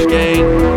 again